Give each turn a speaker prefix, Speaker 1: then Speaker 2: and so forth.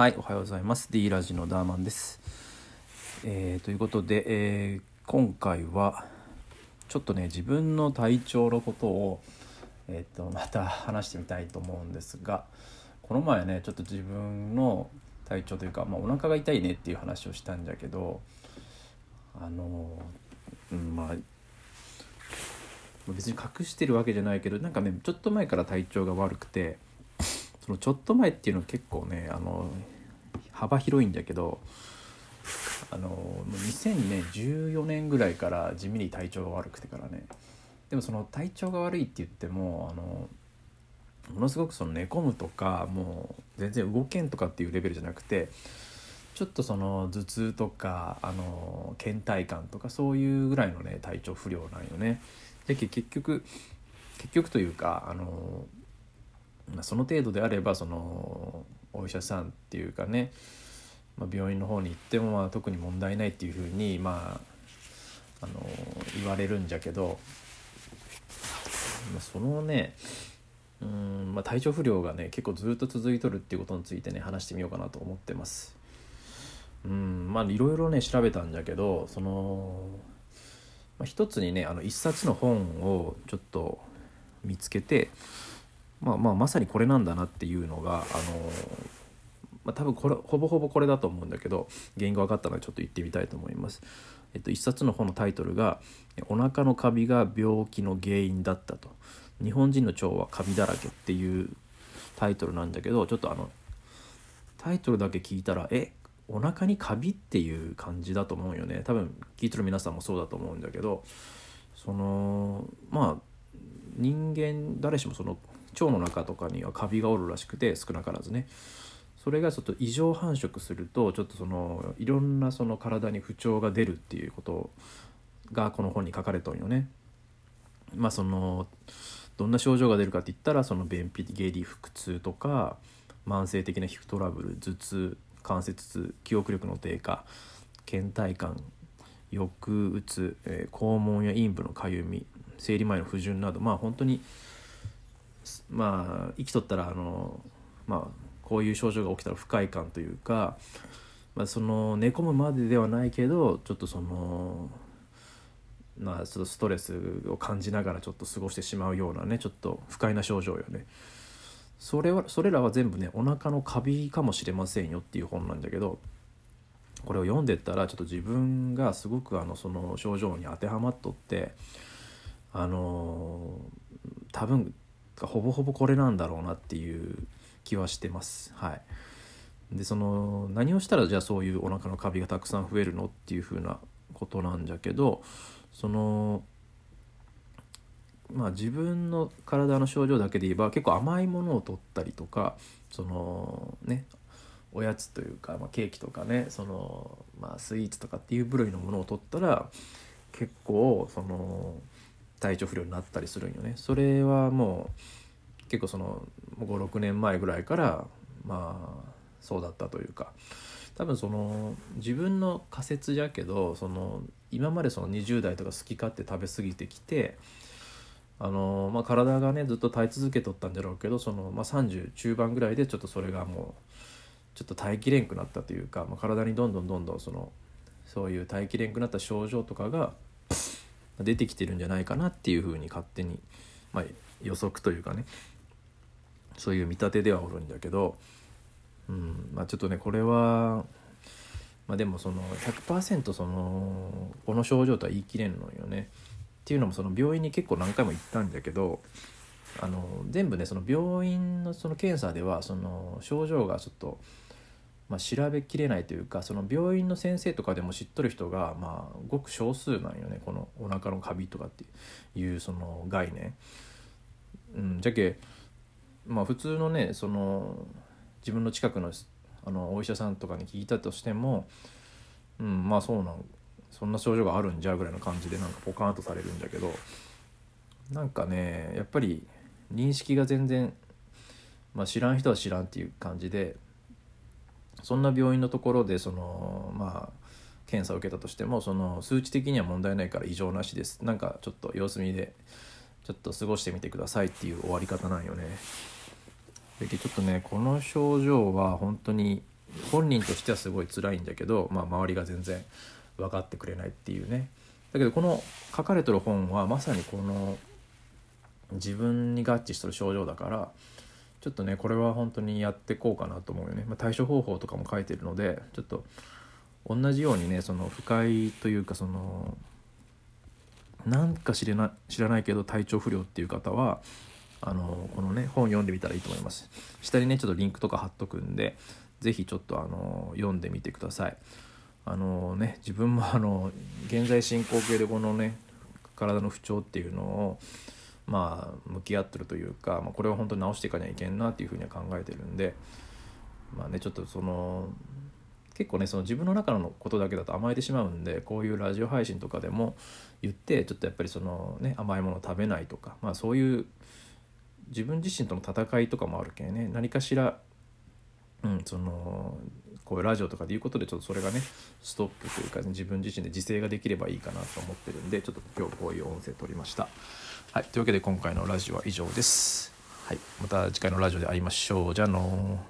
Speaker 1: はい、おはようございます。D ラジのダーマンです。えーということで、えー今回はちょっとね自分の体調のことを、えー、とまた話してみたいと思うんですがこの前ねちょっと自分の体調というか、まあ、お腹が痛いねっていう話をしたんだけどあのうんまあ別に隠してるわけじゃないけどなんかねちょっと前から体調が悪くてそのちょっと前っていうのは結構ねあの幅広いんだけどあの2014年ぐらいから地味に体調が悪くてからねでもその体調が悪いって言ってもあのものすごくその寝込むとかもう全然動けんとかっていうレベルじゃなくてちょっとその頭痛とかあの倦怠感とかそういうぐらいのね体調不良なんよね。で結局結局というかあのその程度であればそのお医者さんっていうかね、まあ、病院の方に行ってもまあ特に問題ないっていうふうにまああの言われるんじゃけど、まあ、そのねうん、まあ、体調不良がね結構ずっと続いとるっていうことについてね話してみようかなと思ってます。うんまあいろいろね調べたんじゃけどその、まあ、一つにねあの一冊の本をちょっと見つけて、まあ、まあまさにこれなんだなっていうのがあの、まあ、多分これほぼほぼこれだと思うんだけど原因が分かったのでちょっと言ってみたいと思います。えっと、一冊の本のタイトルが「お腹のカビが病気の原因だった」と「日本人の腸はカビだらけ」っていうタイトルなんだけどちょっとあのタイトルだけ聞いたらえお腹にカビっていう感じだと思うよね多分聞いてる皆さんもそうだと思うんだけどそのまあ人間誰しもその腸の中とかにはカビがおるらしくて少なからずねそれがちょっと異常繁殖するとちょっとそのいろんなその体に不調が出るっていうことがこの本に書かれとんよね。まあそのどんな症状が出るかって言ったらその便秘下痢腹痛とか慢性的な皮膚トラブル頭痛関節痛記憶力の低下倦怠感抑うつ、えー肛門や陰部のかゆみ生理前の不順などまあ本当にまあ生きとったらあのまあこういう症状が起きたら不快感というか、まあ、その寝込むまでではないけどちょっとそのまあちょっとストレスを感じながらちょっと過ごしてしまうようなねちょっと不快な症状よね。それはそれらは全部ねお腹のカビかもしれませんよっていう本なんだけどこれを読んでったらちょっと自分がすごくあのその症状に当てはまっとってあの多分ほぼほぼこれなんだろうなっていう気はしてます。はい、でその何をしたらじゃあそういうお腹のカビがたくさん増えるのっていうふうなことなんじゃけどそのまあ自分の体の症状だけで言えば結構甘いものを取ったりとかそのねおやつというか、まあ、ケーキとかねその、まあ、スイーツとかっていう部類のものを取ったら結構その体調不良になったりするんよね。それはもう結構その56年前ぐらいからまあそうだったというか多分その自分の仮説じゃけどその今までその20代とか好き勝手食べ過ぎてきてあの、まあ、体がねずっと耐え続けとったんだろうけどその、まあ、30中盤ぐらいでちょっとそれがもうちょっと耐えきれんくなったというか、まあ、体にどんどんどんどんそのそういう耐えきれんくなった症状とかが出てきてるんじゃないかなっていうふうに勝手に、まあ、予測というかねそういう見立てではおるんだけど、うんまあ、ちょっとねこれは、まあ、でもその100%そのこの症状とは言い切れんのよね。っていうのもその病院に結構何回も行ったんだけどあの全部ねその病院のその検査ではその症状がちょっと、まあ、調べきれないというかその病院の先生とかでも知っとる人がまあごく少数なんよねこのお腹のカビとかっていうその概念。うん、じゃけまあ普通のねその自分の近くのあのお医者さんとかに聞いたとしても、うん、まあそうなんそんな症状があるんじゃぐらいの感じでなんかポカーンとされるんだけどなんかねやっぱり認識が全然、まあ、知らん人は知らんっていう感じでそんな病院のところでそのまあ検査を受けたとしてもその数値的には問題ないから異常なしですなんかちょっと様子見でちょっと過ごしてみてくださいっていう終わり方なんよね。でちょっとねこの症状は本当に本人としてはすごい辛いんだけど、まあ、周りが全然分かってくれないっていうねだけどこの書かれてる本はまさにこの自分に合致してる症状だからちょっとねこれは本当にやってこうかなと思うよね、まあ、対処方法とかも書いてるのでちょっと同じようにねその不快というかそのなんか知れな知らないけど体調不良っていう方はあのこのね本読んでみたらいいと思います。下にねちょっとリンクとか貼っとくんで是非ちょっとあの読んでみてください。あのね自分もあの現在進行形でこのね体の不調っていうのをまあ向き合ってるというか、まあ、これは本当に直していかにはいけんなっていうふうには考えてるんでまあねちょっとその結構ねその自分の中のことだけだと甘えてしまうんでこういうラジオ配信とかでも言ってちょっとやっぱりそのね甘いもの食べないとかまあそういう自分自身との戦いとかもあるけんね何かしらうんそのこういうラジオとかでいうことでちょっとそれがねストップというか、ね、自分自身で自制ができればいいかなと思ってるんでちょっと今日こういう音声撮りました。はい、というわけで今回のラジオは以上です。はい、また次回のラジオで会いましょう。じゃあの